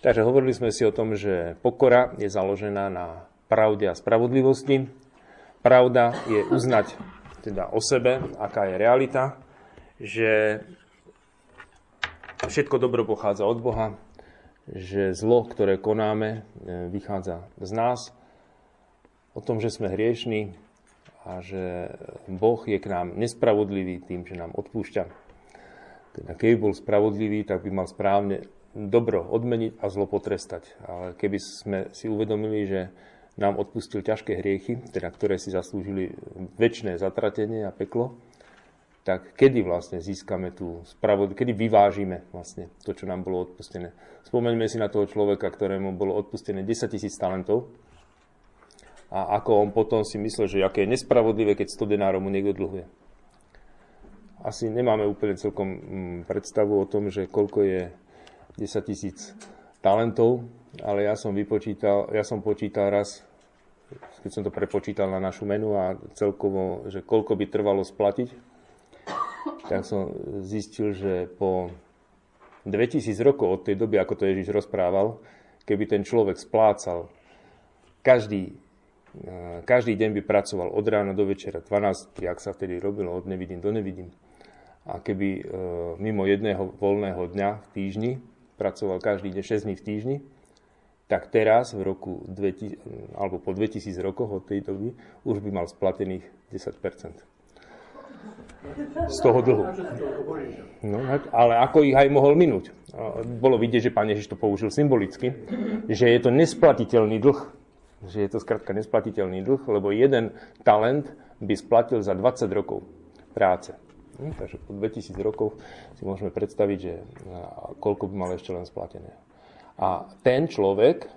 Takže hovorili sme si o tom, že pokora je založená na pravde a spravodlivosti. Pravda je uznať teda o sebe, aká je realita, že všetko dobro pochádza od Boha, že zlo, ktoré konáme, e, vychádza z nás, o tom, že sme hriešní a že Boh je k nám nespravodlivý tým, že nám odpúšťa. Teda keby bol spravodlivý, tak by mal správne dobro odmeniť a zlo potrestať. Ale keby sme si uvedomili, že nám odpustil ťažké hriechy, teda ktoré si zaslúžili väčšie zatratenie a peklo, tak kedy vlastne získame tú spravodlivosť, kedy vyvážime vlastne to, čo nám bolo odpustené. Spomeňme si na toho človeka, ktorému bolo odpustené 10 tisíc talentov a ako on potom si myslel, že aké je nespravodlivé, keď 100 denárov mu niekto dlhuje. Asi nemáme úplne celkom mm, predstavu o tom, že koľko je 10 tisíc talentov, ale ja som vypočítal, ja som počítal raz, keď som to prepočítal na našu menu a celkovo, že koľko by trvalo splatiť, tak som zistil, že po 2000 rokov od tej doby, ako to Ježiš rozprával, keby ten človek splácal každý, eh, každý deň by pracoval od rána do večera 12, ak sa vtedy robilo od nevidím do nevidím, a keby eh, mimo jedného voľného dňa v týždni pracoval každý deň 6 dní v týždni, tak teraz, v roku 2000, alebo po 2000 rokoch od tej doby, už by mal splatených 10% z toho dlhu. No, ale ako ich aj mohol minúť? Bolo vidieť, že pán Ježiš to použil symbolicky, že je to nesplatiteľný dlh. Že je to skrátka nesplatiteľný dlh, lebo jeden talent by splatil za 20 rokov práce. Hm, takže po 2000 rokov si môžeme predstaviť, že koľko by mal ešte len splatené. A ten človek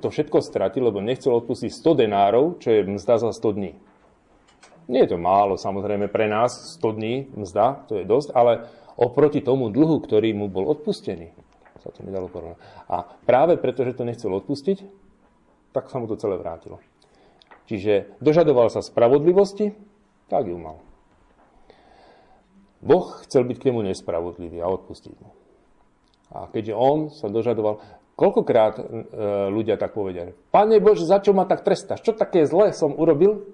to všetko stratil, lebo nechcel odpustiť 100 denárov, čo je mzda za 100 dní. Nie je to málo, samozrejme, pre nás 100 dní mzda, to je dosť, ale oproti tomu dlhu, ktorý mu bol odpustený, sa to nedalo porovnať. A práve preto, že to nechcel odpustiť, tak sa mu to celé vrátilo. Čiže dožadoval sa spravodlivosti, tak ju mal. Boh chcel byť k nemu nespravodlivý a odpustiť mu. A keďže on sa dožadoval, koľkokrát e, ľudia tak povedia, Pane Bože, za čo ma tak trestáš? Čo také zlé som urobil?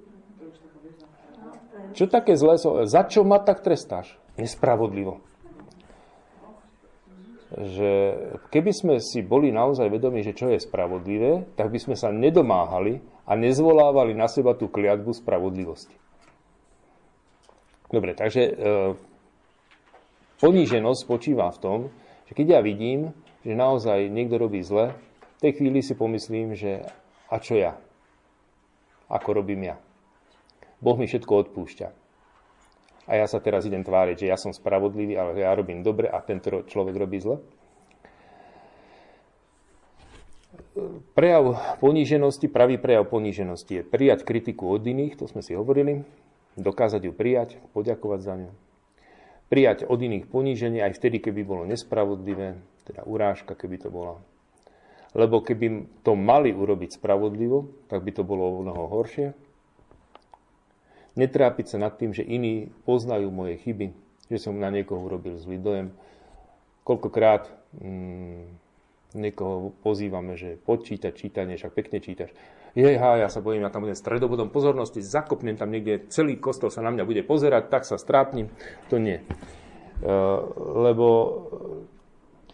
Čo také zlé som... Za čo ma tak trestáš? Nespravodlivo. Že keby sme si boli naozaj vedomi, že čo je spravodlivé, tak by sme sa nedomáhali a nezvolávali na seba tú kliatbu spravodlivosti. Dobre, takže e, Poníženosť spočíva v tom, že keď ja vidím, že naozaj niekto robí zle, v tej chvíli si pomyslím, že a čo ja? Ako robím ja? Boh mi všetko odpúšťa. A ja sa teraz idem tváriť, že ja som spravodlivý, ale ja robím dobre a tento človek robí zle? Prejav poníženosti, pravý prejav poníženosti je prijať kritiku od iných, to sme si hovorili, dokázať ju prijať, poďakovať za ňu, prijať od iných poníženie aj vtedy, keby bolo nespravodlivé, teda urážka, keby to bola. Lebo keby to mali urobiť spravodlivo, tak by to bolo mnoho horšie. Netrápiť sa nad tým, že iní poznajú moje chyby, že som na niekoho urobil zlý dojem. Koľkokrát mm, niekoho pozývame, že počítať čítanie, však pekne čítaš jeha, ja sa bojím, ja tam budem stredobodom pozornosti, zakopnem tam niekde, celý kostol sa na mňa bude pozerať, tak sa strápnim. To nie. E, lebo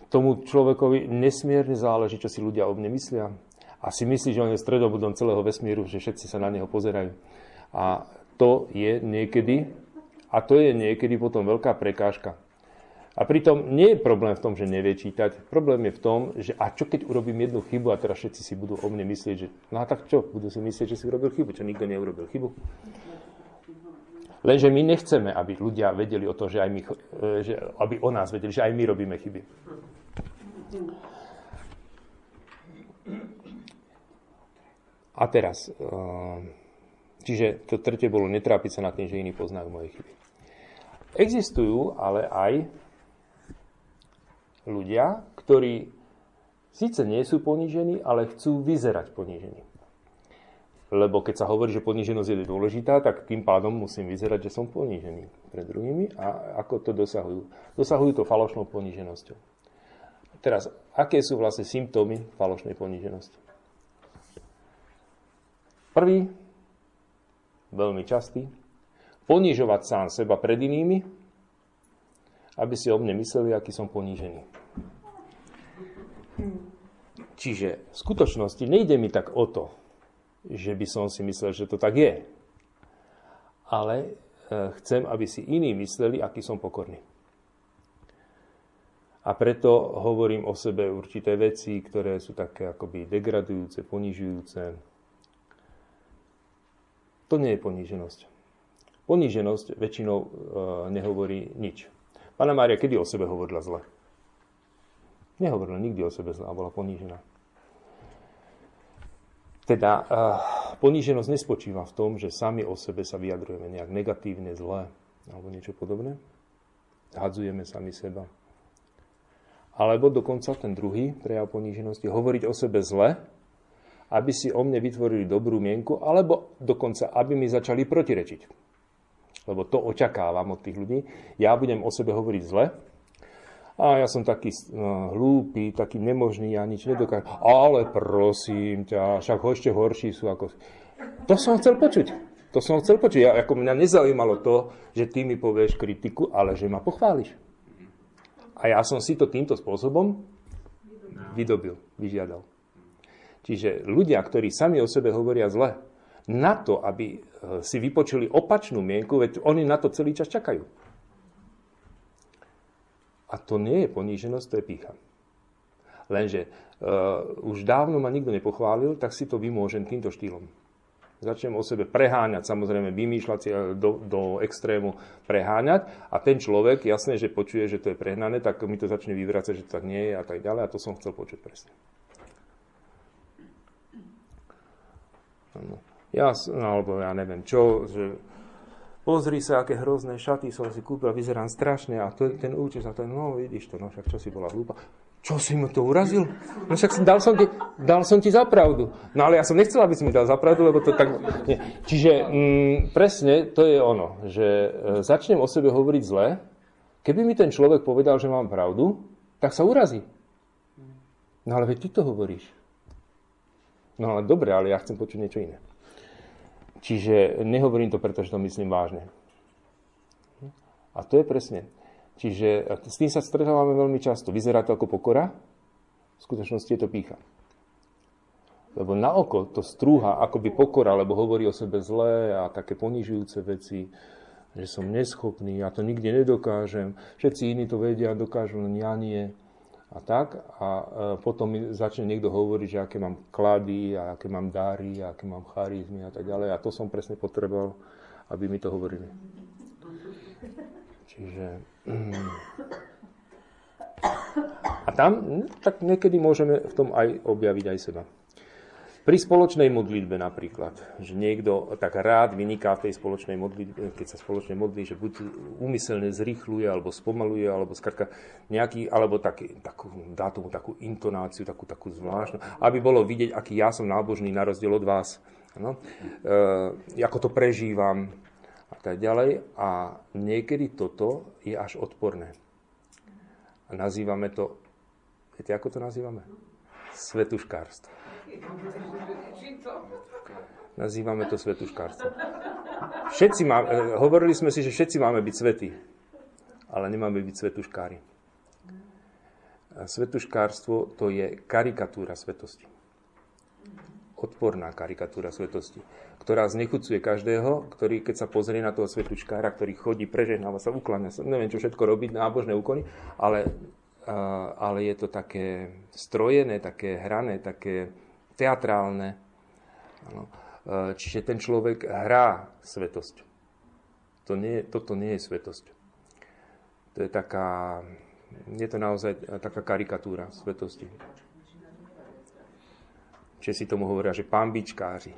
tomu človekovi nesmierne záleží, čo si ľudia o mne myslia. A si myslí, že on je stredobodom celého vesmíru, že všetci sa na neho pozerajú. A to je niekedy, a to je niekedy potom veľká prekážka a pritom nie je problém v tom, že nevie čítať. Problém je v tom, že a čo keď urobím jednu chybu a teraz všetci si budú o mne myslieť, že no a tak čo, budú si myslieť, že si urobil chybu, čo nikto neurobil chybu. Lenže my nechceme, aby ľudia vedeli o to, že aj my, e, že, aby o nás vedeli, že aj my robíme chyby. A teraz, e, čiže to tretie bolo netrápiť sa nad tým, že iní poznajú moje chyby. Existujú ale aj ľudia, ktorí síce nie sú ponížení, ale chcú vyzerať ponížení. Lebo keď sa hovorí, že poníženosť je dôležitá, tak tým pádom musím vyzerať, že som ponížený pred druhými. A ako to dosahujú? Dosahujú to falošnou poníženosťou. teraz, aké sú vlastne symptómy falošnej poníženosti? Prvý, veľmi častý, ponižovať sám seba pred inými, aby si o mne mysleli, aký som ponížený. Čiže v skutočnosti nejde mi tak o to, že by som si myslel, že to tak je. Ale e, chcem, aby si iní mysleli, aký som pokorný. A preto hovorím o sebe určité veci, ktoré sú také akoby degradujúce, ponižujúce. To nie je poníženosť. Poníženosť väčšinou e, nehovorí nič. Pána Mária, kedy o sebe hovorila zle? Nehovorila nikdy o sebe zle a bola ponížená. Teda uh, poníženosť nespočíva v tom, že sami o sebe sa vyjadrujeme nejak negatívne, zle alebo niečo podobné. Hadzujeme sami seba. Alebo dokonca ten druhý prejav poníženosti, hovoriť o sebe zle, aby si o mne vytvorili dobrú mienku, alebo dokonca, aby mi začali protirečiť. Lebo to očakávam od tých ľudí. Ja budem o sebe hovoriť zle, a ja som taký no, hlúpy, taký nemožný, ja nič nedokážem. Ale prosím ťa, však ešte horší sú ako... To som chcel počuť. To som chcel počuť. Ja, ako mňa nezaujímalo to, že ty mi povieš kritiku, ale že ma pochváliš. A ja som si to týmto spôsobom vydobil, vyžiadal. Čiže ľudia, ktorí sami o sebe hovoria zle, na to, aby e, si vypočuli opačnú mienku, veď oni na to celý čas čakajú. A to nie je poníženosť, to je pícha. Lenže uh, už dávno ma nikto nepochválil, tak si to vymôžem týmto štýlom. Začnem o sebe preháňať, samozrejme vymýšľať si e, do, do extrému preháňať a ten človek, jasné, že počuje, že to je prehnané, tak mi to začne vyvracať, že to tak nie je a tak ďalej a to som chcel počuť presne. Ja, alebo ja neviem čo, že pozri sa, aké hrozné šaty som si kúpil, vyzerám strašne a to, ten účes a ten, no vidíš to, no však čo si bola hlúpa. Čo si mu to urazil? No však dal som ti, dal som ti za pravdu. No ale ja som nechcel, aby si mi dal za pravdu, lebo to tak... Nie. Čiže mm, presne to je ono, že e, začnem o sebe hovoriť zle, keby mi ten človek povedal, že mám pravdu, tak sa urazí. No ale veď ty to hovoríš. No ale dobre, ale ja chcem počuť niečo iné. Čiže nehovorím to, pretože to myslím vážne. A to je presne. Čiže s tým sa stretávame veľmi často. Vyzerá to ako pokora, v skutočnosti je to pícha. Lebo na oko to strúha akoby pokora, lebo hovorí o sebe zlé a také ponižujúce veci, že som neschopný, ja to nikdy nedokážem, všetci iní to vedia, dokážu, len ja nie a tak. A e, potom mi začne niekto hovoriť, že aké mám klady a aké mám dary a aké mám charizmy a tak ďalej. A to som presne potreboval, aby mi to hovorili. Čiže... Mm. A tam, tak niekedy môžeme v tom aj objaviť aj seba. Pri spoločnej modlitbe napríklad, že niekto tak rád vyniká v tej spoločnej modlitbe, keď sa spoločne modlí, že buď úmyselne zrýchluje, alebo spomaluje, alebo skratka nejaký, alebo taký, takú, dá tomu takú intonáciu, takú, takú zvláštnu, aby bolo vidieť, aký ja som nábožný na rozdiel od vás. No? E, ako to prežívam a tak ďalej. A niekedy toto je až odporné. A nazývame to, viete, ako to nazývame? Svetuškárstvo. Nazývame to svetuškárstvo. Všetci má, eh, hovorili sme si, že všetci máme byť svety, ale nemáme byť svetuškári. Svetuškárstvo to je karikatúra svetosti. Odporná karikatúra svetosti, ktorá znechucuje každého, ktorý keď sa pozrie na toho svetuškára, ktorý chodí, prežehnáva sa, ukláňa sa, neviem čo všetko robiť, nábožné úkony, ale, ale je to také strojené, také hrané, také teatrálne. Ano. E, čiže ten človek hrá svetosť. To nie, toto nie je svetosť. To je taká, je to naozaj taká karikatúra svetosti. Česi tomu hovoria, že pambičkáři.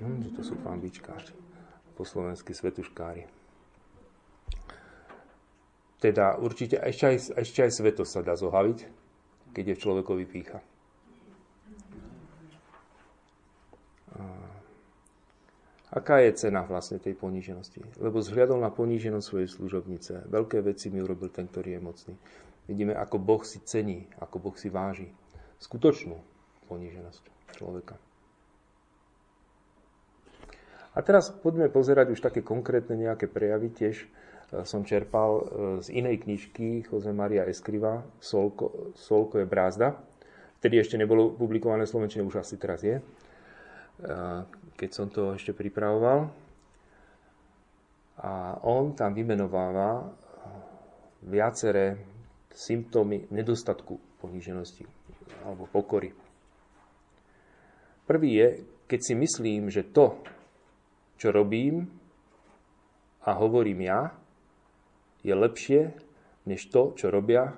Hm, že to sú pambičkáři. Po slovensky svetuškári. Teda určite ešte aj, ešte aj svetosť sa dá zohaviť, keď je v človekovi pícha. Aká je cena vlastne tej poníženosti? Lebo zhľadol na poníženosť svojej služobnice. Veľké veci mi urobil ten, ktorý je mocný. Vidíme, ako Boh si cení, ako Boh si váži skutočnú poníženosť človeka. A teraz poďme pozerať už také konkrétne nejaké prejavy. Tiež e, som čerpal e, z inej knižky Jose Maria Escriva, Solko, Solko je brázda. Vtedy ešte nebolo publikované v Slovenčine, už asi teraz je. Keď som to ešte pripravoval. A on tam vymenováva viaceré symptómy nedostatku poníženosti alebo pokory. Prvý je, keď si myslím, že to, čo robím a hovorím ja, je lepšie než to, čo robia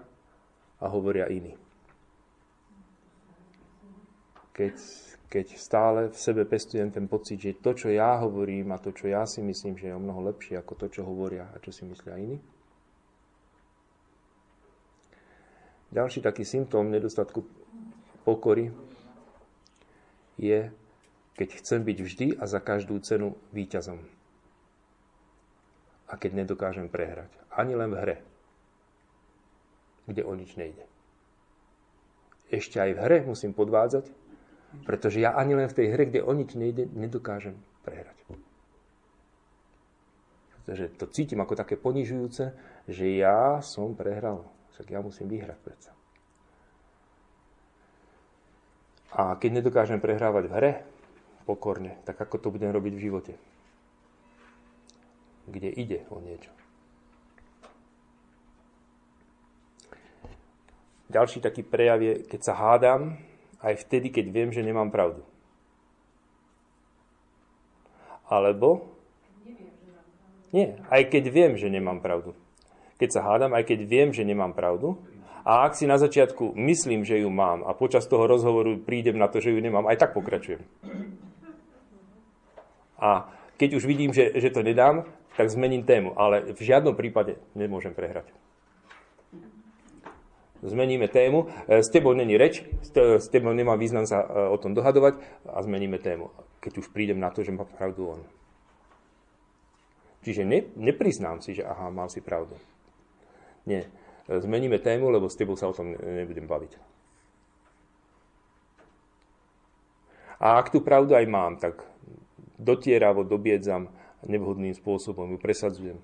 a hovoria iní. Keď, keď stále v sebe pestujem ten pocit, že to, čo ja hovorím a to, čo ja si myslím, že je o mnoho lepšie ako to, čo hovoria a čo si myslia iní. Ďalší taký symptóm nedostatku pokory je, keď chcem byť vždy a za každú cenu víťazom. A keď nedokážem prehrať. Ani len v hre, kde o nič nejde. Ešte aj v hre musím podvádzať, pretože ja ani len v tej hre, kde o nič nejde, nedokážem prehrať. Pretože to cítim ako také ponižujúce, že ja som prehral. Však ja musím vyhrať predsa. A keď nedokážem prehrávať v hre pokorne, tak ako to budem robiť v živote? Kde ide o niečo. Ďalší taký prejav je, keď sa hádam, aj vtedy, keď viem, že nemám pravdu. Alebo... Nie, aj keď viem, že nemám pravdu. Keď sa hádam, aj keď viem, že nemám pravdu, a ak si na začiatku myslím, že ju mám a počas toho rozhovoru prídem na to, že ju nemám, aj tak pokračujem. A keď už vidím, že, že to nedám, tak zmením tému. Ale v žiadnom prípade nemôžem prehrať. Zmeníme tému. E, s tebou není reč, s tebou nemá význam sa e, o tom dohadovať a zmeníme tému. Keď už prídem na to, že má pravdu on. Čiže ne, nepriznám si, že aha, mal si pravdu. Nie zmeníme tému, lebo s tebou sa o tom nebudem baviť. A ak tú pravdu aj mám, tak dotieravo dobiedzam nevhodným spôsobom, ju presadzujem.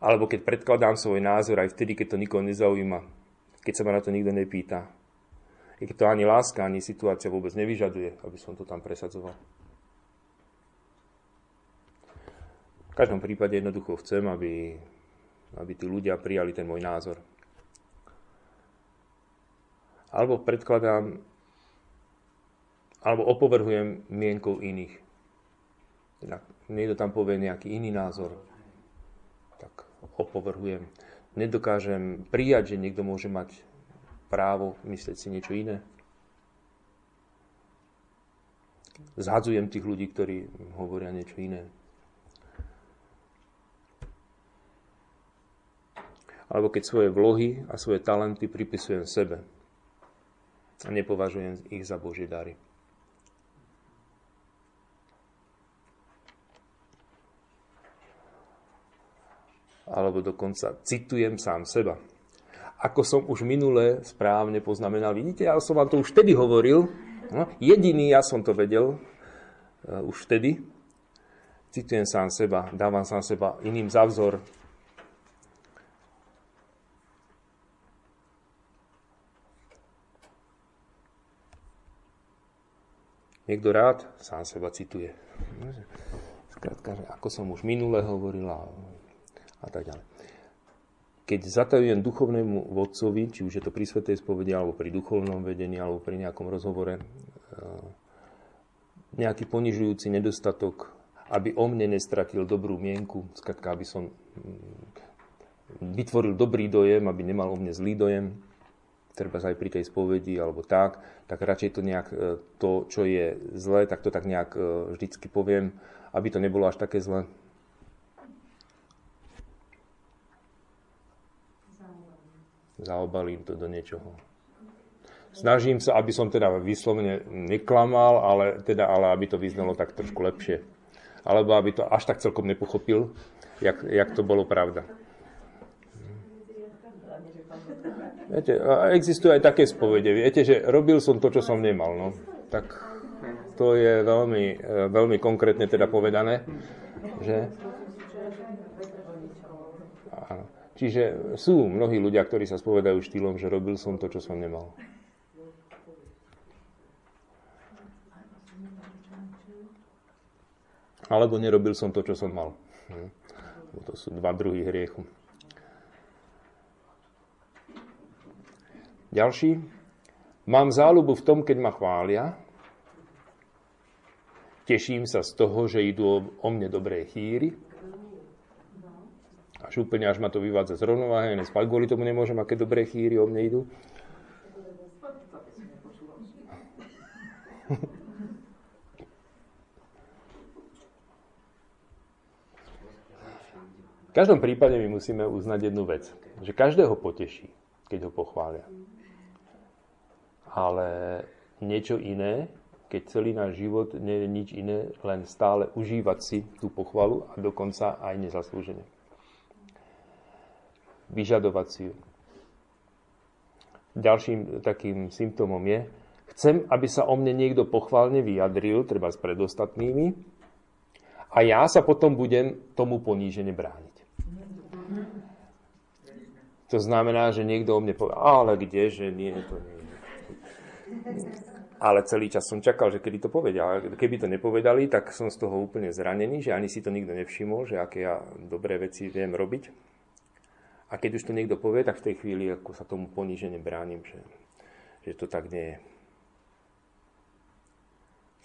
Alebo keď predkladám svoj názor aj vtedy, keď to nikoho nezaujíma, keď sa ma na to nikto nepýta. I keď to ani láska, ani situácia vôbec nevyžaduje, aby som to tam presadzoval. V každom prípade jednoducho chcem, aby, aby tí ľudia prijali ten môj názor. Alebo predkladám, alebo opovrhujem mienkou iných. Teda niekto tam povie nejaký iný názor, opovrhujem. Nedokážem prijať, že niekto môže mať právo myslieť si niečo iné. Zhadzujem tých ľudí, ktorí hovoria niečo iné. alebo keď svoje vlohy a svoje talenty pripisujem sebe a nepovažujem ich za Božie dary. Alebo dokonca citujem sám seba. Ako som už minule správne poznamenal, vidíte, ja som vám to už vtedy hovoril, no, jediný ja som to vedel uh, už vtedy, citujem sám seba, dávam sám seba iným za vzor, Niekto rád sám seba cituje. Skrátka, ako som už minule hovorila a tak ďalej. Keď zatajujem duchovnému vodcovi, či už je to pri svetej spovedi, alebo pri duchovnom vedení, alebo pri nejakom rozhovore, eh, nejaký ponižujúci nedostatok, aby o mne nestratil dobrú mienku, skrátka, aby som mm, vytvoril dobrý dojem, aby nemal o mne zlý dojem, treba aj pri tej spovedi alebo tak, tak radšej to nejak, e, to, čo je zlé, tak to tak nejak e, vždycky poviem, aby to nebolo až také zlé. Zaobalím to do niečoho. Snažím sa, aby som teda vyslovene neklamal, ale, teda, ale aby to vyznalo tak trošku lepšie. Alebo aby to až tak celkom nepochopil, jak, jak to bolo pravda. Viete, existujú aj také spovede. Viete, že robil som to, čo som nemal. No. Tak to je veľmi, veľmi konkrétne teda povedané. Že? Čiže sú mnohí ľudia, ktorí sa spovedajú štýlom, že robil som to, čo som nemal. Alebo nerobil som to, čo som mal. Hm. To sú dva druhy hriechu. Ďalší. Mám záľubu v tom, keď ma chvália. Teším sa z toho, že idú o mne dobré chýry. Až úplne, až ma to vyvádza z rovnováhy, nespať kvôli tomu nemôžem, aké dobré chýry o mne idú. V každom prípade my musíme uznať jednu vec, že každého poteší, keď ho pochvália ale niečo iné, keď celý náš život nie je nič iné, len stále užívať si tú pochvalu a dokonca aj nezaslúžene. Vyžadovať si ju. Ďalším takým symptómom je, chcem, aby sa o mne niekto pochválne vyjadril, treba s predostatnými, a ja sa potom budem tomu ponížene brániť. To znamená, že niekto o mne povie, ale kde, že nie, to nie ale celý čas som čakal, že kedy to povedia. Keby to nepovedali, tak som z toho úplne zranený, že ani si to nikto nevšimol, že aké ja dobré veci viem robiť. A keď už to niekto povie, tak v tej chvíli ako sa tomu ponížene bránim, že, že to tak nie je.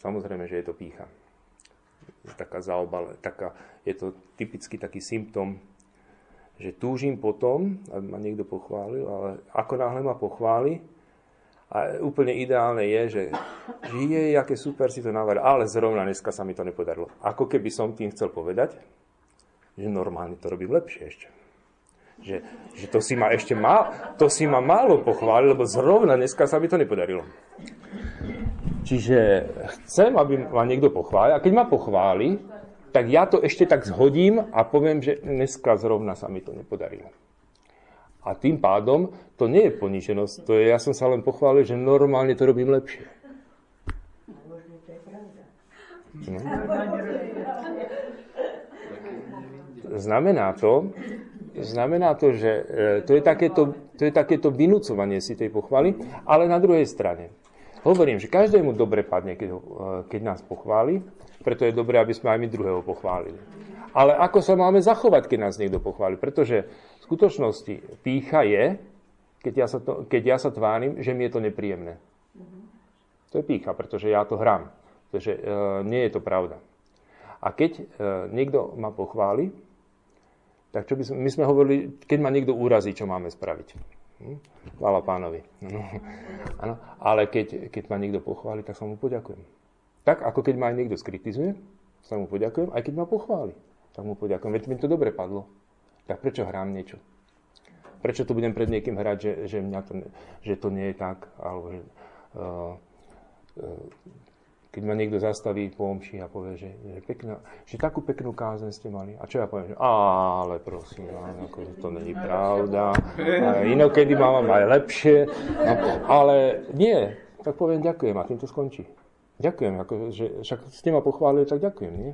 Samozrejme, že je to pícha. Taká zaobale, taká, je to typicky taký symptom, že túžim potom, aby ma niekto pochválil, ale ako náhle ma pochváli, a úplne ideálne je, že, že je, aké super si to navaril, ale zrovna dneska sa mi to nepodarilo. Ako keby som tým chcel povedať, že normálne to robím lepšie ešte. Že, že to, si ma ešte má, to si ma málo pochválil, lebo zrovna dneska sa mi to nepodarilo. Čiže chcem, aby ma niekto pochválil a keď ma pochváli, tak ja to ešte tak zhodím a poviem, že dneska zrovna sa mi to nepodarilo. A tým pádom to nie je poníženosť, to je, ja som sa len pochválil, že normálne to robím lepšie. No. Znamená to, znamená to, že e, to je, takéto, to je takéto vynúcovanie si tej pochvaly, ale na druhej strane. Hovorím, že každému dobre padne, keď, ho, e, keď nás pochváli, preto je dobré, aby sme aj my druhého pochválili. Ale ako sa máme zachovať, keď nás niekto pochváli? Pretože v skutočnosti pícha je, keď ja sa, to, keď ja sa tvárim, že mi je to nepríjemné. To je pícha, pretože ja to hrám. Takže e, nie je to pravda. A keď e, niekto ma pochváli, tak čo by sme, my sme hovorili, keď ma niekto urazí, čo máme spraviť. Hm? Pánovi. No. Ano. Ale keď, keď ma niekto pochváli, tak sa mu poďakujem. Tak, ako keď ma aj niekto skritizuje, sa mu poďakujem, aj keď ma pochváli, tak mu poďakujem. Veď mi to dobre padlo tak prečo hrám niečo? Prečo tu budem pred niekým hrať, že, že, mňa to, že to nie je tak? Alebo že, uh, uh, keď ma niekto zastaví po omši a povie, že, že, pekná, že takú peknú kázen ste mali. A čo ja poviem? Že, ale prosím, ako, to není pravda. A inokedy mám aj lepšie. No, ale nie. Tak poviem ďakujem a tým to skončí. Ďakujem. Ako, že, však ste ma pochválili, tak ďakujem. Nie?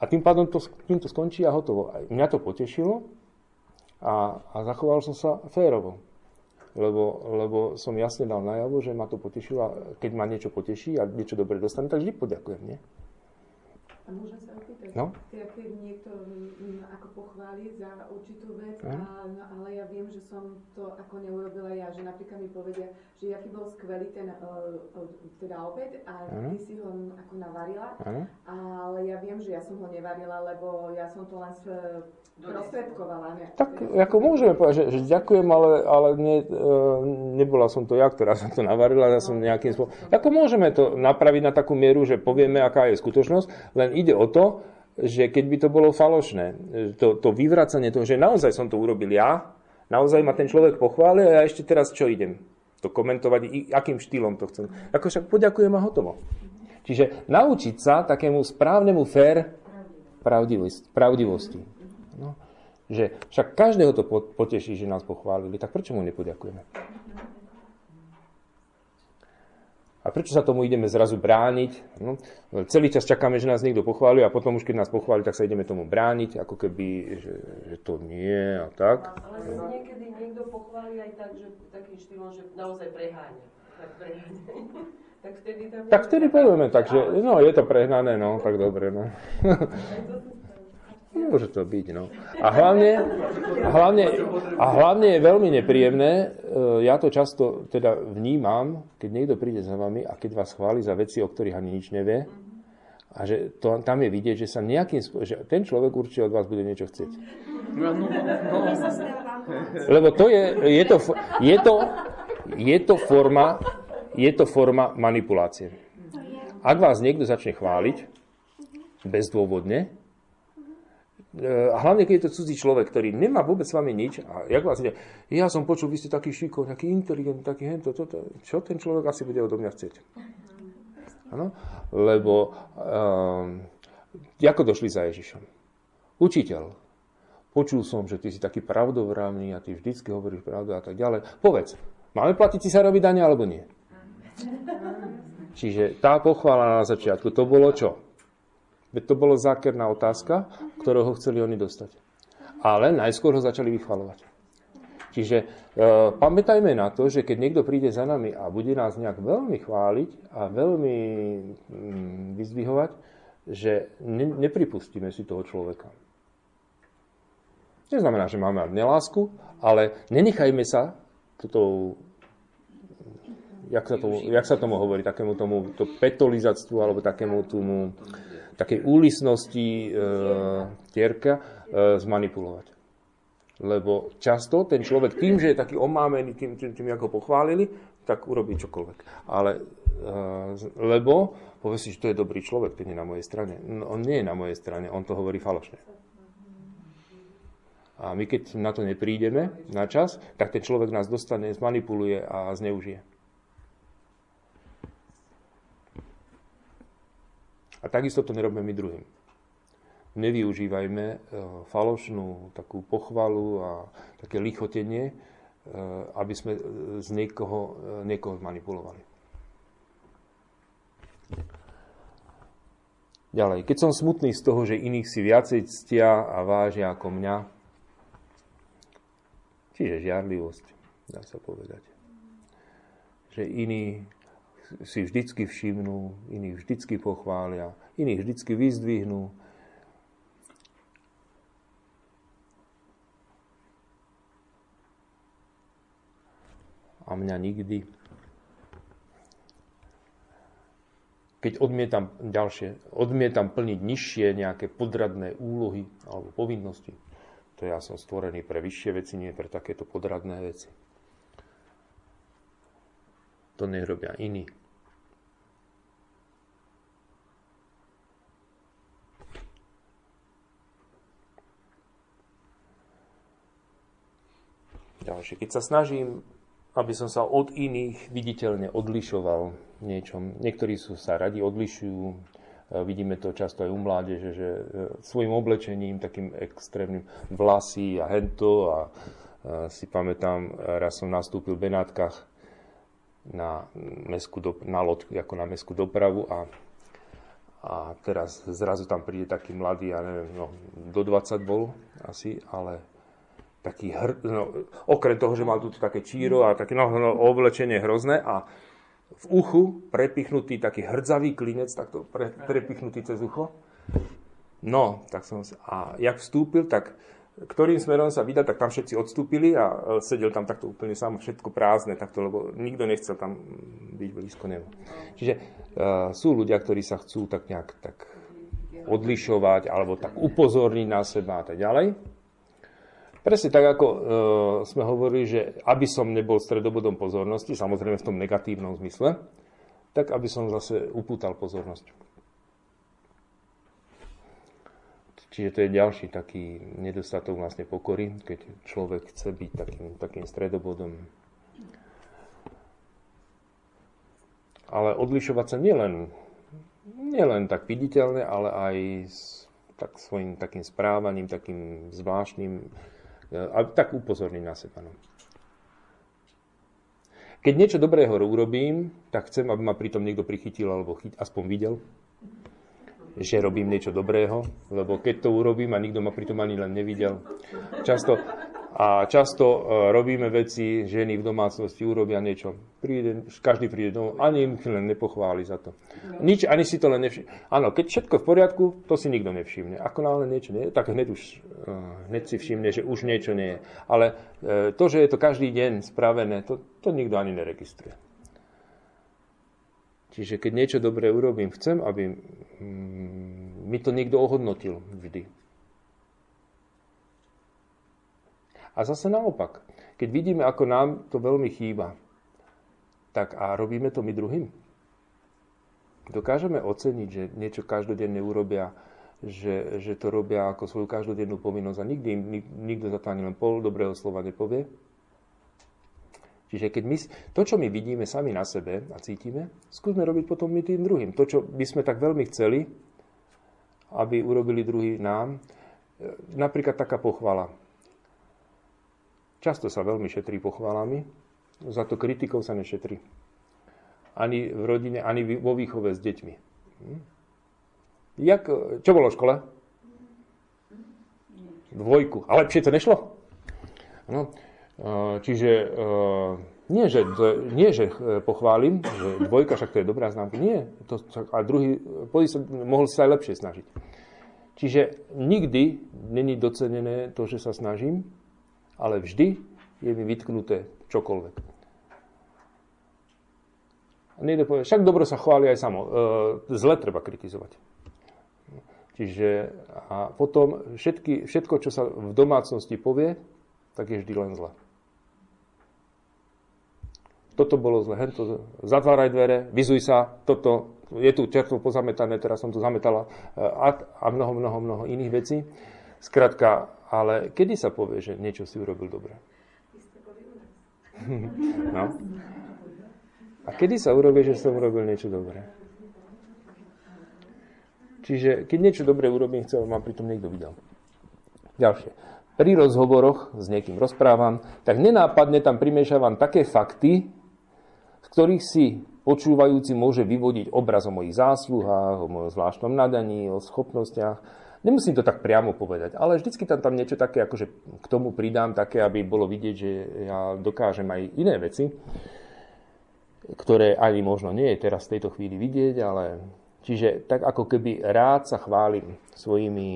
A tým pádom to, tým to skončí a hotovo. Mňa to potešilo a, a zachoval som sa férovo. Lebo, lebo som jasne dal najavo, že ma to potešilo a keď ma niečo poteší a niečo dobre dostane, tak vždy poďakujem. Nie? A môžem sa opýtať, no? teda keď niekto m, ako pochváli za určitú vec, a, no, ale ja viem, že som to ako neurobila ja, že napríklad mi povedia, že aký bol skvelý ten uh, teda obed a uh ty si ho ako navarila, uh ale ja viem, že ja som ho nevarila, lebo ja som to len s, prostredkovala. Ne? Tak ako môžeme povedať, že, že ďakujem, ale, ale ne, uh, nebola som to ja, ktorá som to navarila, ja som nejakým spôsobom... Ako môžeme to napraviť na takú mieru, že povieme, aká je skutočnosť, len ide o to, že keď by to bolo falošné, to, to vyvracanie toho, že naozaj som to urobil ja, naozaj ma ten človek pochválil a ja ešte teraz čo idem? To komentovať, akým štýlom to chcem. Ako však poďakujem a hotovo. Čiže naučiť sa takému správnemu fér pravdivosti. No. Že však každého to poteší, že nás pochválili, tak prečo mu nepoďakujeme? A prečo sa tomu ideme zrazu brániť? No, celý čas čakáme, že nás niekto pochváli a potom už keď nás pochváli, tak sa ideme tomu brániť, ako keby, že, že to nie a tak. Ale no. niekedy niekto pochváli aj tak, že takým štýlom, že naozaj preháňa. Tak preháňa. tak vtedy tam... Tak vtedy povieme, takže, no je to prehnané, no, tak dobre, no. Môže to byť, no. A hlavne, hlavne, a hlavne je veľmi nepríjemné, e, ja to často teda vnímam, keď niekto príde za vami a keď vás chváli za veci, o ktorých ani nič nevie, a že to, tam je vidieť, že sa nejakým že ten človek určite od vás bude niečo chcieť. No, no, no. Lebo to je, je to, je to, je to forma, je to forma manipulácie. Ak vás niekto začne chváliť bezdôvodne, a hlavne, keď je to cudzí človek, ktorý nemá vôbec s vami nič, a jak vlastne, ja som počul, vy ste taký šikovný, taký inteligentný, taký hento, toto, čo ten človek asi bude odo mňa chcieť? Ano? Lebo, um, ako došli za Ježišom? Učiteľ, počul som, že ty si taký pravdovravný a ty vždycky hovoríš pravdu a tak ďalej. Povedz, máme platiť cisárovi dane alebo nie? Čiže tá pochvála na začiatku, to bolo čo? Veď to bolo zákerná otázka, ktorého chceli oni dostať. Ale najskôr ho začali vychvalovať. Čiže e, pamätajme na to, že keď niekto príde za nami a bude nás nejak veľmi chváliť a veľmi mm, vyzdvihovať, že ne, nepripustíme si toho človeka. Neznamená, že máme nelásku, ale nenechajme sa toto jak sa, tomu, jak sa tomu hovorí, takému tomu to petolizactvu alebo takému tomu takej úlisnosti e, tierka e, zmanipulovať. Lebo často ten človek tým, že je taký omámený tým, tým, tým ako pochválili, tak urobí čokoľvek. Ale, e, lebo povie si, že to je dobrý človek, ten je na mojej strane. No, on nie je na mojej strane, on to hovorí falošne. A my keď na to neprídeme na čas, tak ten človek nás dostane, zmanipuluje a zneužije. A takisto to nerobíme my druhým. Nevyužívajme e, falošnú takú pochvalu a také lichotenie, e, aby sme z niekoho, e, niekoho manipulovali. Ďalej, keď som smutný z toho, že iných si viacej ctia a vážia ako mňa, čiže žiarlivosť, dá sa povedať, že iní si vždycky všimnú, iných vždycky pochvália, iných vždycky vyzdvihnú. A mňa nikdy. Keď odmietam ďalšie, odmietam plniť nižšie nejaké podradné úlohy alebo povinnosti, to ja som stvorený pre vyššie veci, nie pre takéto podradné veci. To nerobia iní. Ďalšie. Keď sa snažím, aby som sa od iných viditeľne odlišoval niečom, niektorí sú sa radi odlišujú, e, vidíme to často aj u mládeže, že e, svojim oblečením, takým extrémnym vlasy a hento a, si pamätám, raz som nastúpil v Benátkach na, mesku do, na loď, ako na mestskú dopravu a, a teraz zrazu tam príde taký mladý, ja neviem, no, do 20 bol asi, ale taký hr, no, okrem toho, že mal tu také číro a také no, no, oblečenie hrozné a v uchu prepichnutý taký hrdzavý klinec, takto pre, prepichnutý cez ucho. No, tak som a jak vstúpil, tak ktorým smerom sa vydať, tak tam všetci odstúpili a e, sedel tam takto úplne sám, všetko prázdne, takto, lebo nikto nechcel tam byť blízko nemu. Čiže uh, sú ľudia, ktorí sa chcú tak nejak tak odlišovať alebo tak upozorniť na seba a tak ďalej. Presne tak, ako e, sme hovorili, že aby som nebol stredobodom pozornosti, samozrejme v tom negatívnom zmysle, tak aby som zase upútal pozornosť. Čiže to je ďalší taký nedostatok vlastne pokory, keď človek chce byť takým, takým stredobodom. Ale odlišovať sa nielen, nielen tak viditeľne, ale aj tak svojim takým správaním, takým zvláštnym, e, a tak upozorním na seba. No. Keď niečo dobrého urobím, tak chcem, aby ma pritom niekto prichytil alebo chyt, aspoň videl, že robím niečo dobrého, lebo keď to urobím a nikto ma pritom ani len nevidel, často a často uh, robíme veci, ženy v domácnosti urobia niečo. Príde, každý príde domov, ani im len nepochváli za to. Nič, ani si to len nevšimne. Áno, keď všetko v poriadku, to si nikto nevšimne. Ako náhle niečo nie tak hneď, už, uh, hneď si všimne, že už niečo nie je. Ale uh, to, že je to každý deň spravené, to, to nikto ani neregistruje. Čiže keď niečo dobré urobím, chcem, aby mm, mi to niekto ohodnotil vždy. A zase naopak, keď vidíme, ako nám to veľmi chýba, tak a robíme to my druhým. Dokážeme oceniť, že niečo každodenne urobia, že, že to robia ako svoju každodennú povinnosť a nikdy, nik, nikto za to ani len pol dobrého slova nepovie. Čiže keď my, to, čo my vidíme sami na sebe a cítime, skúsme robiť potom my tým druhým. To, čo by sme tak veľmi chceli, aby urobili druhý nám, napríklad taká pochvala. Často sa veľmi šetrí pochválami, za to kritikou sa nešetrí. Ani v rodine, ani vo výchove s deťmi. Hm? Jak, čo bolo v škole? Dvojku. A lepšie to nešlo? No, e, čiže e, nie, že, nie, že e, pochválim, že dvojka, však to je dobrá známka. Nie. To, a druhý, sa, mohol sa aj lepšie snažiť. Čiže nikdy není docenené to, že sa snažím, ale vždy je mi vytknuté čokoľvek. A niekto povie, však dobro sa chváli aj samo. E, zle treba kritizovať. Čiže a potom všetky, všetko, čo sa v domácnosti povie, tak je vždy len zle. Toto bolo zle, hento, zatváraj dvere, vyzuj sa, toto, je tu čerstvo pozametané, teraz som to zametala e, a, a mnoho, mnoho, mnoho iných vecí. Skrátka, ale kedy sa povie, že niečo si urobil dobre? No. A kedy sa urobí, že som urobil niečo dobré? Čiže keď niečo dobré urobím, chcem, ma pritom niekto videl. Ďalšie. Pri rozhovoroch s niekým rozprávam, tak nenápadne tam primiešavam také fakty, z ktorých si počúvajúci môže vyvodiť obraz o mojich zásluhách, o mojom zvláštnom nadaní, o schopnostiach Nemusím to tak priamo povedať, ale vždycky tam, tam niečo také, akože k tomu pridám také, aby bolo vidieť, že ja dokážem aj iné veci, ktoré ani možno nie je teraz v tejto chvíli vidieť, ale čiže tak ako keby rád sa chválim svojimi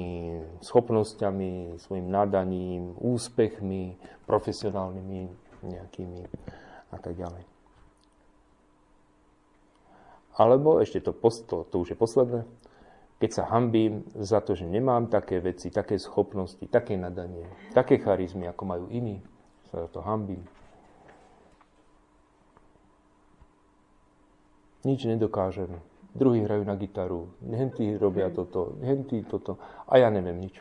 schopnosťami, svojim nadaním, úspechmi, profesionálnymi nejakými a tak ďalej. Alebo ešte to, to, to už je posledné, keď sa hambím za to, že nemám také veci, také schopnosti, také nadanie, také charizmy, ako majú iní, sa za to hambím. Nič nedokážem. Druhí hrajú na gitaru, hentí robia toto, hentí toto a ja neviem nič.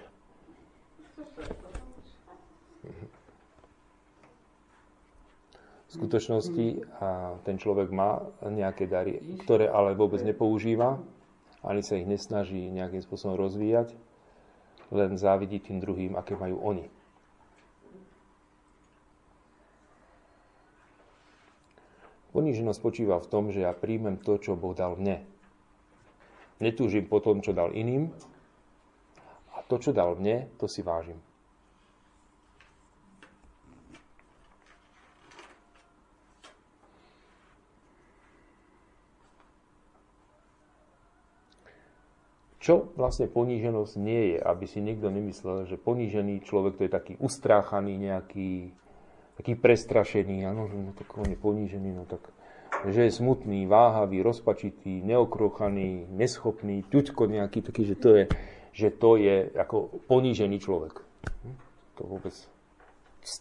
V skutočnosti a ten človek má nejaké dary, ktoré ale vôbec nepoužíva, ani sa ich nesnaží nejakým spôsobom rozvíjať, len závidí tým druhým, aké majú oni. Poníženosť spočíva v tom, že ja príjmem to, čo Boh dal mne. Netúžim po tom, čo dal iným a to, čo dal mne, to si vážim. Čo vlastne poníženosť nie je, aby si niekto nemyslel, že ponížený človek to je taký ustráchaný, nejaký taký prestrašený, áno, že no, tak on je ponížený, no tak že je smutný, váhavý, rozpačitý, neokrochaný, neschopný, ťuďko nejaký taký, že to je, že to je ako ponížený človek. Hm? To vôbec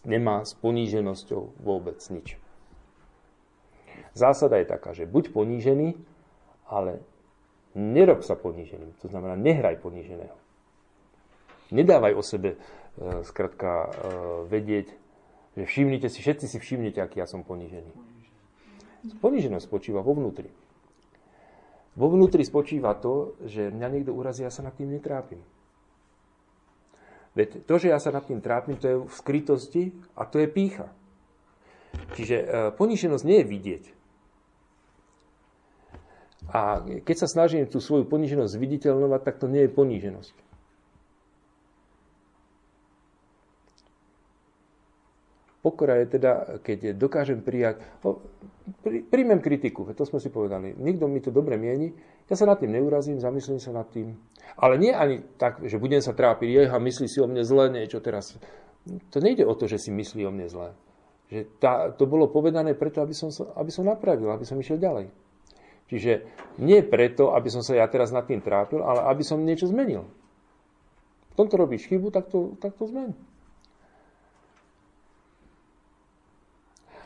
nemá s poníženosťou vôbec nič. Zásada je taká, že buď ponížený, ale Nerob sa poníženým, to znamená, nehraj poníženého. Nedávaj o sebe, e, skratka, e, vedieť, že všimnite si, všetci si všimnite, aký ja som ponížený. Poníženosť spočíva vo vnútri. Vo vnútri spočíva to, že mňa niekto urazí, ja sa nad tým netrápim. Veď to, že ja sa nad tým trápim, to je v skrytosti a to je pícha. Čiže e, poníženosť nie je vidieť. A keď sa snažím tú svoju poníženosť viditeľnovať, tak to nie je poníženosť. Pokora je teda, keď dokážem prijať, no, prí, príjmem kritiku, to sme si povedali. Nikto mi to dobre mieni, ja sa nad tým neurazím, zamyslím sa nad tým. Ale nie ani tak, že budem sa trápiť, a myslí si o mne zle niečo teraz. To nejde o to, že si myslí o mne zle. Že tá, to bolo povedané preto, aby som, aby som napravil, aby som išiel ďalej. Čiže nie preto, aby som sa ja teraz nad tým trápil, ale aby som niečo zmenil. V tomto robíš chybu, tak to, tak to zmen.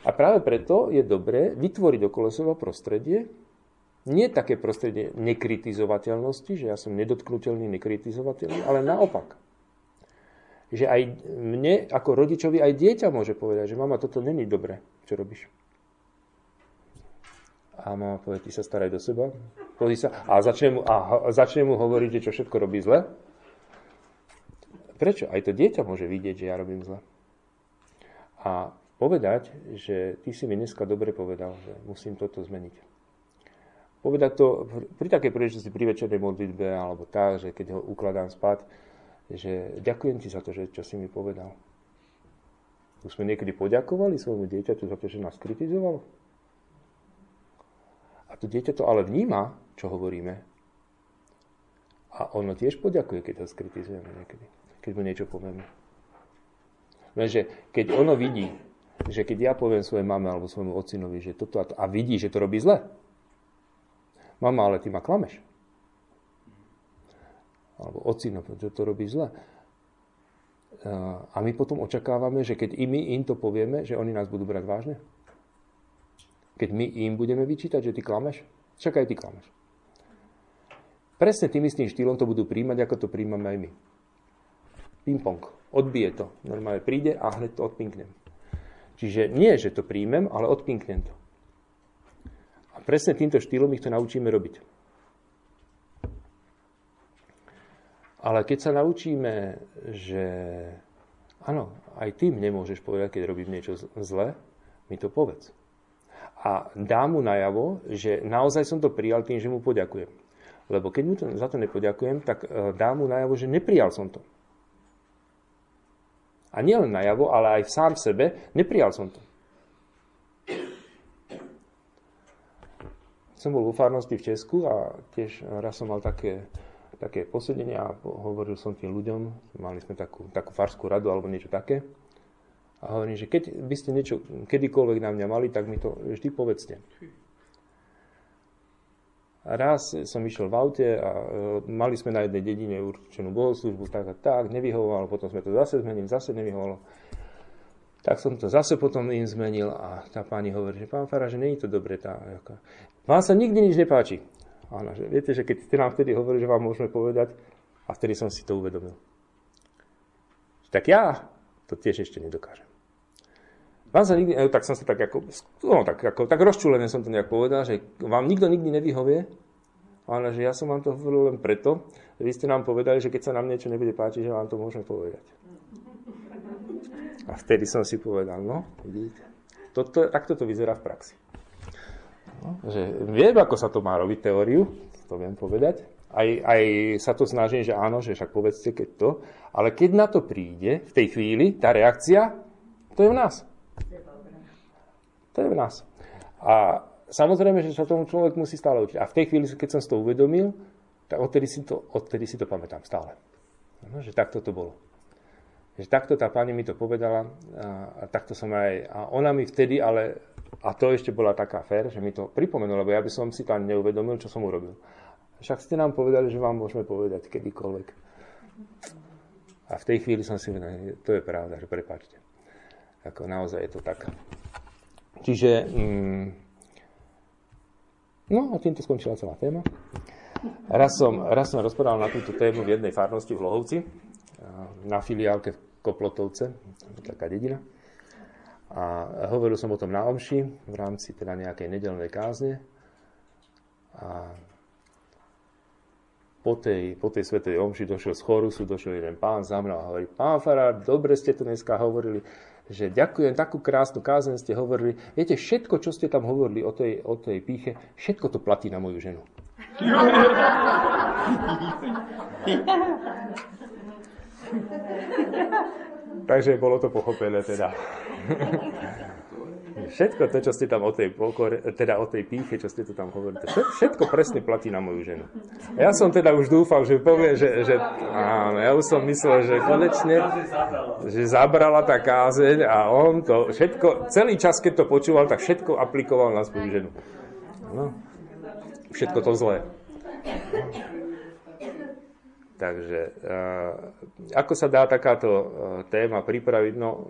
A práve preto je dobré vytvoriť okolo seba prostredie, nie také prostredie nekritizovateľnosti, že ja som nedotknutelný, nekritizovateľný, ale naopak. Že aj mne, ako rodičovi, aj dieťa môže povedať, že mama, toto není dobre, čo robíš. A mama povie, ty sa staraj do seba. sa, a, začne mu, a začne mu hovoriť, že čo všetko robí zle. Prečo? Aj to dieťa môže vidieť, že ja robím zle. A povedať, že ty si mi dneska dobre povedal, že musím toto zmeniť. Povedať to pri takej príležitosti pri večernej modlitbe alebo tak, že keď ho ukladám spať, že ďakujem ti za to, že čo si mi povedal. Už sme niekedy poďakovali svojmu dieťaťu za to, že nás kritizovalo. A to dieťa to ale vníma, čo hovoríme. A ono tiež poďakuje, keď ho skritizujeme niekedy. Keď mu niečo povieme. Lenže keď ono vidí, že keď ja poviem svojej mame alebo svojmu ocinovi, že toto a, to, a vidí, že to robí zle, mama, ale ty ma klameš. Alebo ocino, že to robí zle. A my potom očakávame, že keď i my im to povieme, že oni nás budú brať vážne. Keď my im budeme vyčítať, že ty klameš, však aj ty klameš. Presne tým istým štýlom to budú príjmať, ako to príjmame aj my. Ping-pong. Odbije to. Normálne príde a hneď to odpinknem. Čiže nie, že to príjmem, ale odpinknem to. A presne týmto štýlom ich to naučíme robiť. Ale keď sa naučíme, že áno, aj ty nemôžeš povedať, keď robím niečo zle, mi to povedz. A dá mu najavo, že naozaj som to prijal tým, že mu poďakujem. Lebo keď mu to, za to nepoďakujem, tak e, dá mu najavo, že neprijal som to. A nielen najavo, ale aj sám v sebe, neprijal som to. Som bol vo farnosti v Česku a tiež raz som mal také, také posedenie a hovoril som tým ľuďom, mali sme takú, takú farskú radu alebo niečo také. A hovorím, že keď by ste niečo kedykoľvek na mňa mali, tak mi to vždy povedzte. Raz som išiel v aute a e, mali sme na jednej dedine určenú bohoslužbu, tak a tak, nevyhovovalo, potom sme to zase zmenili, zase nevyhovovalo. Tak som to zase potom im zmenil a tá pani hovorí, že pán Fara, že není to dobre. Tá, jaká. Vám sa nikdy nič nepáči. Áno, že viete, že keď ste nám vtedy hovorili, že vám môžeme povedať, a vtedy som si to uvedomil. Tak ja to tiež ešte nedokážem. Vám sa nikdy, tak som sa tak ako, no, tak, ako, tak rozčúlené som to nejak povedal, že vám nikto nikdy nevyhovie, ale že ja som vám to hovoril len preto, že vy ste nám povedali, že keď sa nám niečo nebude páčiť, že vám to môžeme povedať. A vtedy som si povedal, no, vidíte, toto, takto to vyzerá v praxi. No, že viem, ako sa to má robiť teóriu, to viem povedať. Aj, aj sa to snažím, že áno, že však povedzte, keď to. Ale keď na to príde, v tej chvíli, tá reakcia, to je v nás. To je v nás. A samozrejme, že sa tomu človek musí stále učiť. A v tej chvíli, keď som si to uvedomil, tak odtedy si to, odtedy si to pamätám stále. No, že takto to bolo. Že takto tá pani mi to povedala a, a takto som aj... A ona mi vtedy, ale... A to ešte bola taká fér, že mi to pripomenula, lebo ja by som si to ani neuvedomil, čo som urobil. Však ste nám povedali, že vám môžeme povedať kedykoľvek. A v tej chvíli som si povedal, to je pravda, že prepáčte. Ako naozaj je to tak. Čiže, mm, no a týmto skončila celá téma. Raz som, raz som rozprával na túto tému v jednej farnosti v Lohovci, na filiálke v Koplotovce, taká dedina. A hovoril som o tom na omši v rámci teda nejakej nedelnej kázne. A po tej, po tej svetej omši došiel z chorusu, došiel jeden pán za mnou a hovorí, pán Farár, dobre ste to dneska hovorili, že ďakujem, takú krásnu kázen ste hovorili. Viete, všetko, čo ste tam hovorili o tej, o tej píche, všetko to platí na moju ženu. Takže bolo to pochopené teda. Všetko to, čo ste tam o tej pokore, teda o tej píche, čo ste to tam hovorili, všetko presne platí na moju ženu. Ja som teda už dúfal, že povie, že, že áno, ja už som myslel, že konečne, že zabrala tá kázeň a on to všetko, celý čas, keď to počúval, tak všetko aplikoval na svoju ženu. No, všetko to zlé. Takže uh, ako sa dá takáto uh, téma pripraviť? No, uh,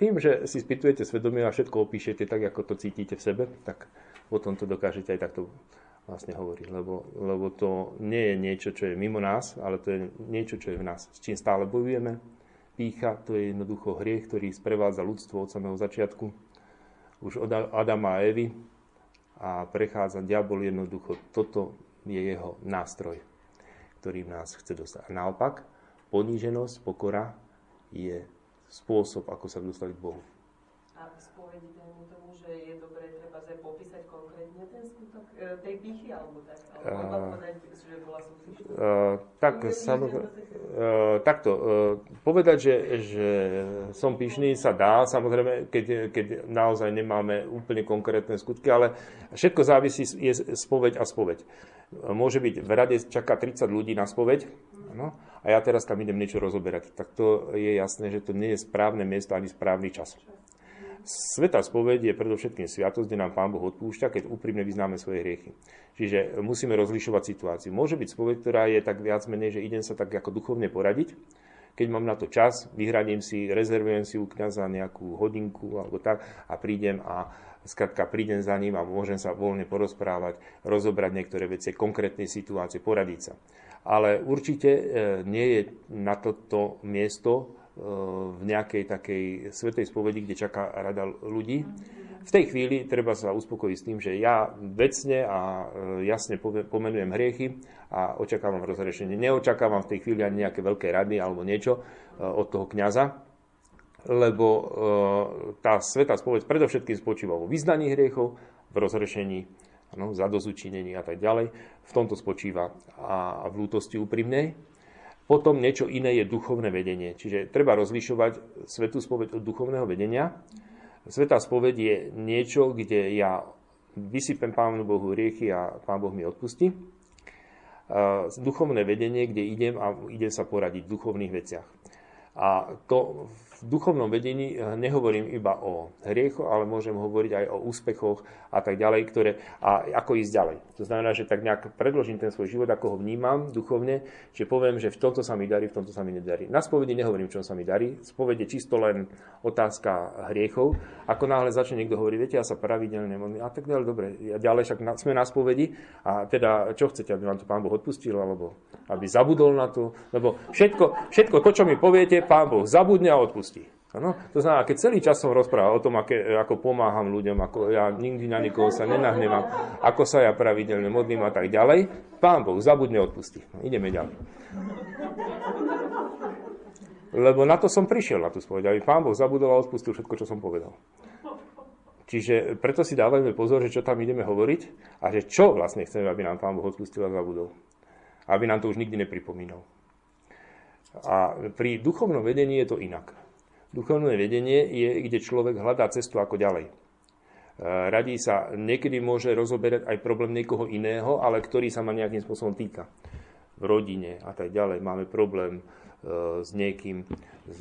tým, že si spýtujete svedomie a všetko opíšete tak, ako to cítite v sebe, tak potom to dokážete aj takto vlastne hovoriť. Lebo, lebo to nie je niečo, čo je mimo nás, ale to je niečo, čo je v nás, s čím stále bojujeme. Pícha, to je jednoducho hriech, ktorý sprevádza ľudstvo od samého začiatku, už od Adama a Evy a prechádza diabol jednoducho. Toto je jeho nástroj ktorým nás chce dostať. A naopak, poníženosť, pokora je spôsob, ako sa dostať k Bohu. A spovedi tomu, že je dobré treba aj popísať konkrétne ten skutok e, tej pichy, alebo tak? Alebo uh, povedať, že bola uh, tak, samozrejme, uh, takto, uh, povedať, že, že som pyšný sa dá, samozrejme, keď, keď naozaj nemáme úplne konkrétne skutky, ale všetko závisí, je spoveď a spoveď môže byť v rade čaká 30 ľudí na spoveď, no, a ja teraz tam idem niečo rozoberať. Tak to je jasné, že to nie je správne miesto ani správny čas. Sveta spoveď je predovšetkým sviatosť, kde nám Pán Boh odpúšťa, keď úprimne vyznáme svoje hriechy. Čiže musíme rozlišovať situáciu. Môže byť spoveď, ktorá je tak viac menej, že idem sa tak ako duchovne poradiť, keď mám na to čas, vyhradím si, rezervujem si u kniaza nejakú hodinku alebo tak a prídem a Skrátka, prídem za ním a môžem sa voľne porozprávať, rozobrať niektoré veci, konkrétnej situácie, poradiť sa. Ale určite e, nie je na toto miesto v nejakej takej svetej spovedi, kde čaká rada ľudí. V tej chvíli treba sa uspokojiť s tým, že ja vecne a e, jasne pomenujem hriechy a očakávam rozhrešenie. Neočakávam v tej chvíli ani nejaké veľké rady alebo niečo od toho kňaza, lebo e, tá sveta spoveď predovšetkým spočíva vo vyznaní hriechov, v rozhrešení, no, zadozučinení a tak ďalej. V tomto spočíva a v lútosti úprimnej. Potom niečo iné je duchovné vedenie. Čiže treba rozlišovať svetú spoveď od duchovného vedenia. Svetá spoveď je niečo, kde ja vysypem Pánu Bohu riechy a Pán Boh mi odpustí. Duchovné vedenie, kde idem a idem sa poradiť v duchovných veciach. A to v duchovnom vedení eh, nehovorím iba o hriechoch, ale môžem hovoriť aj o úspechoch a tak ďalej, ktoré, a ako ísť ďalej. To znamená, že tak nejak predložím ten svoj život, ako ho vnímam duchovne, že poviem, že v tomto sa mi darí, v tomto sa mi nedarí. Na spovedi nehovorím, čo sa mi darí. Spovede čisto len otázka hriechov. Ako náhle začne niekto hovoriť, viete, ja sa pravidelne modlím, a tak ďalej, dobre, ďalej však sme na spovedi a teda čo chcete, aby vám to Pán Boh odpustil, alebo aby zabudol na to, lebo všetko, všetko to, čo mi poviete, Pán Boh zabudne a odpustí. Ano? To znamená, keď celý čas som rozprával o tom, aké, ako pomáham ľuďom, ako ja nikdy na nikoho sa nenahnevam, ako sa ja pravidelne modlím a tak ďalej, Pán Boh zabudne odpustí. No, ideme ďalej. Lebo na to som prišiel, na tú spoveď, aby Pán Boh zabudol a odpustil všetko, čo som povedal. Čiže preto si dávajme pozor, že čo tam ideme hovoriť a že čo vlastne chceme, aby nám Pán Boh odpustil a zabudol. Aby nám to už nikdy nepripomínal. A pri duchovnom vedení je to inak. Duchovné vedenie je, kde človek hľadá cestu ako ďalej. E, radí sa, niekedy môže rozoberať aj problém niekoho iného, ale ktorý sa ma nejakým spôsobom týka. V rodine a tak ďalej máme problém e, s niekým, s,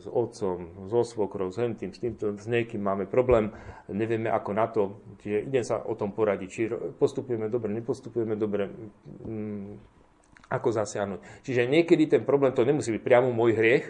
s otcom, so svokrou, s hentým, s týmto, s niekým máme problém, nevieme ako na to, čiže idem sa o tom poradiť, či postupujeme dobre, nepostupujeme dobre, ako zasiahnuť. Čiže niekedy ten problém, to nemusí byť priamo môj hriech,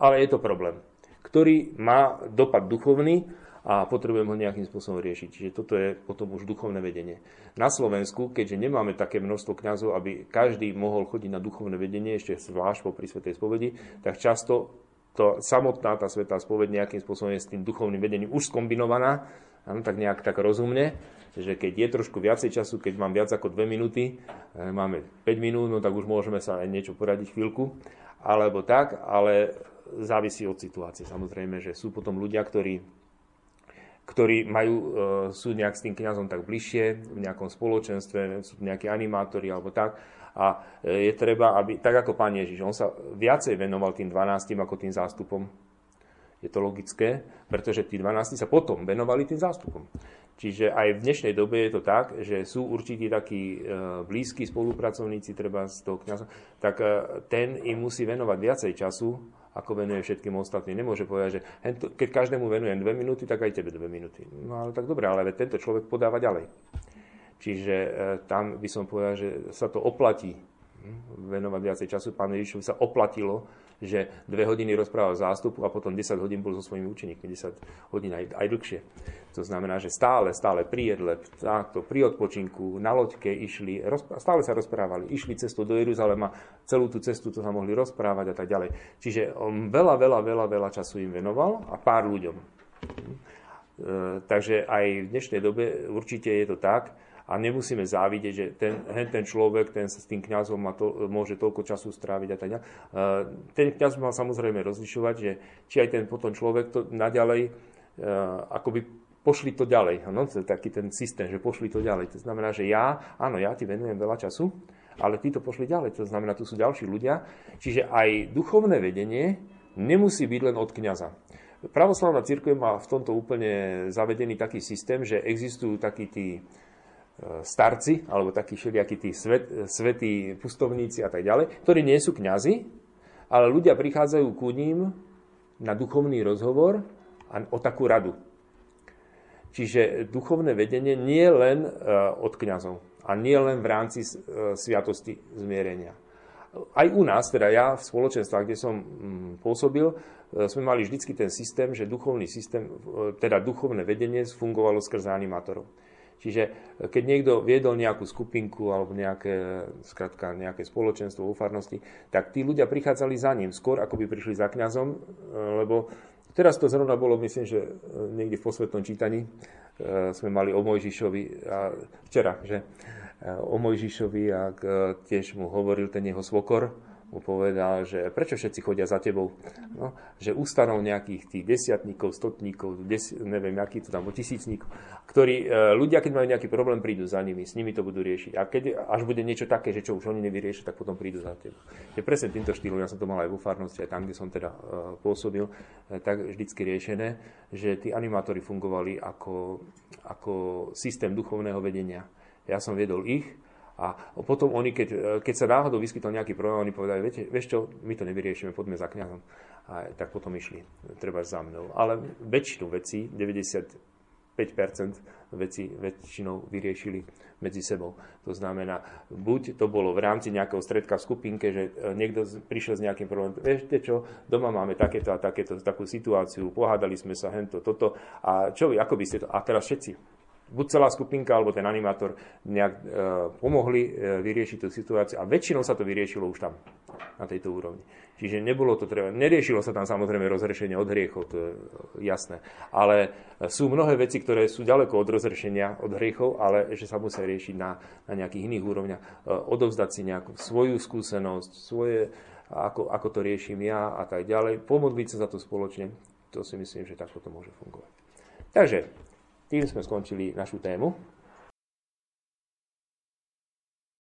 ale je to problém, ktorý má dopad duchovný a potrebujem ho nejakým spôsobom riešiť. Čiže toto je potom už duchovné vedenie. Na Slovensku, keďže nemáme také množstvo kňazov, aby každý mohol chodiť na duchovné vedenie, ešte zvlášť po pri Svetej spovedi, tak často to, samotná tá Svetá spoveď nejakým spôsobom je s tým duchovným vedením už skombinovaná, Áno, tak nejak tak rozumne, že keď je trošku viacej času, keď mám viac ako 2 minúty, e, máme 5 minút, no tak už môžeme sa niečo poradiť chvíľku, alebo tak, ale závisí od situácie. Samozrejme, že sú potom ľudia, ktorí, ktorí majú, e, sú nejak s tým kňazom tak bližšie, v nejakom spoločenstve, sú nejakí animátori alebo tak, a e, je treba, aby, tak ako pán Ježiš, on sa viacej venoval tým 12 ako tým zástupom je to logické, pretože tí 12 sa potom venovali tým zástupom. Čiže aj v dnešnej dobe je to tak, že sú určití takí e, blízki spolupracovníci, treba z toho kniaza, tak e, ten im musí venovať viacej času, ako venuje všetkým ostatným. Nemôže povedať, že keď každému venujem dve minúty, tak aj tebe dve minúty. No ale tak dobre, ale tento človek podáva ďalej. Čiže e, tam by som povedal, že sa to oplatí hm, venovať viacej času. Pán Ježišovi sa oplatilo že dve hodiny rozprával zástupu a potom 10 hodín bol so svojimi učeníkmi, 10 hodín aj, aj dlhšie. To znamená, že stále, stále pri jedle, takto, pri odpočinku, na loďke išli, stále sa rozprávali, išli cestu do Jeruzalema, celú tú cestu to sa mohli rozprávať a tak ďalej. Čiže on veľa, veľa, veľa, veľa času im venoval a pár ľuďom. E, takže aj v dnešnej dobe určite je to tak, a nemusíme závidieť, že ten, ten človek, ten sa s tým kňazom má to, môže toľko času stráviť a tak ďalej. Ten kňaz mal samozrejme rozlišovať, že či aj ten potom človek to naďalej akoby pošli to ďalej. No, to je taký ten systém, že pošli to ďalej. To znamená, že ja, áno, ja ti venujem veľa času, ale ty to pošli ďalej. To znamená, tu sú ďalší ľudia. Čiže aj duchovné vedenie nemusí byť len od kňaza. Pravoslavná církev má v tomto úplne zavedený taký systém, že existujú takí tí starci, alebo takí všelijakí tí svet, svetí pustovníci a tak ďalej, ktorí nie sú kňazi, ale ľudia prichádzajú ku ním na duchovný rozhovor a o takú radu. Čiže duchovné vedenie nie len e, od kňazov a nie len v rámci e, sviatosti zmierenia. Aj u nás, teda ja v spoločenstvách, kde som mm, pôsobil, sme mali vždycky ten systém, že duchovný systém, teda duchovné vedenie fungovalo skrze animátorov. Čiže e, keď niekto viedol nejakú skupinku alebo nejaké, skratka, nejaké spoločenstvo vo tak tí ľudia prichádzali za ním skôr, ako by prišli za kňazom, e, lebo teraz to zrovna bolo, myslím, že e, niekde v posvetnom čítaní sme mali o Mojžišovi a včera, že o Mojžišovi a tiež mu hovoril ten jeho svokor, mu povedal, že prečo všetci chodia za tebou, no, že ustanov nejakých tých desiatníkov, stotníkov, des, neviem, aký to tam, tisícníkov, ktorí, e, ľudia, keď majú nejaký problém, prídu za nimi, s nimi to budú riešiť. A keď až bude niečo také, že čo už oni nevyriešia, tak potom prídu za tebou. Je presne týmto štýlom, ja som to mal aj vo farnosti, aj tam, kde som teda e, pôsobil, e, tak vždycky riešené, že tí animátori fungovali ako, ako systém duchovného vedenia. Ja som viedol ich, a potom oni, keď, keď sa náhodou vyskytol nejaký problém, oni povedali, viete, vieš čo, my to nevyriešime, poďme za kňazom. A tak potom išli, treba za mnou. Ale väčšinu vecí, 95% vecí väčšinou vyriešili medzi sebou. To znamená, buď to bolo v rámci nejakého stredka v skupinke, že e, niekto prišiel s nejakým problémom, viete čo, doma máme takéto a takéto, takú situáciu, pohádali sme sa, hento, toto, a čo vy, ako by ste to, a teraz všetci buď celá skupinka alebo ten animátor nejak e, pomohli e, vyriešiť tú situáciu a väčšinou sa to vyriešilo už tam, na tejto úrovni. Čiže nebolo to treba, neriešilo sa tam samozrejme rozrešenie od hriechov, to je jasné. Ale sú mnohé veci, ktoré sú ďaleko od rozrešenia, od hriechov, ale že sa musia riešiť na, na nejakých iných úrovniach. E, odovzdať si nejakú svoju skúsenosť, svoje, ako, ako to riešim ja a tak ďalej. Pomodliť sa za to spoločne, to si myslím, že takto to môže fungovať. Takže tým sme skončili našu tému.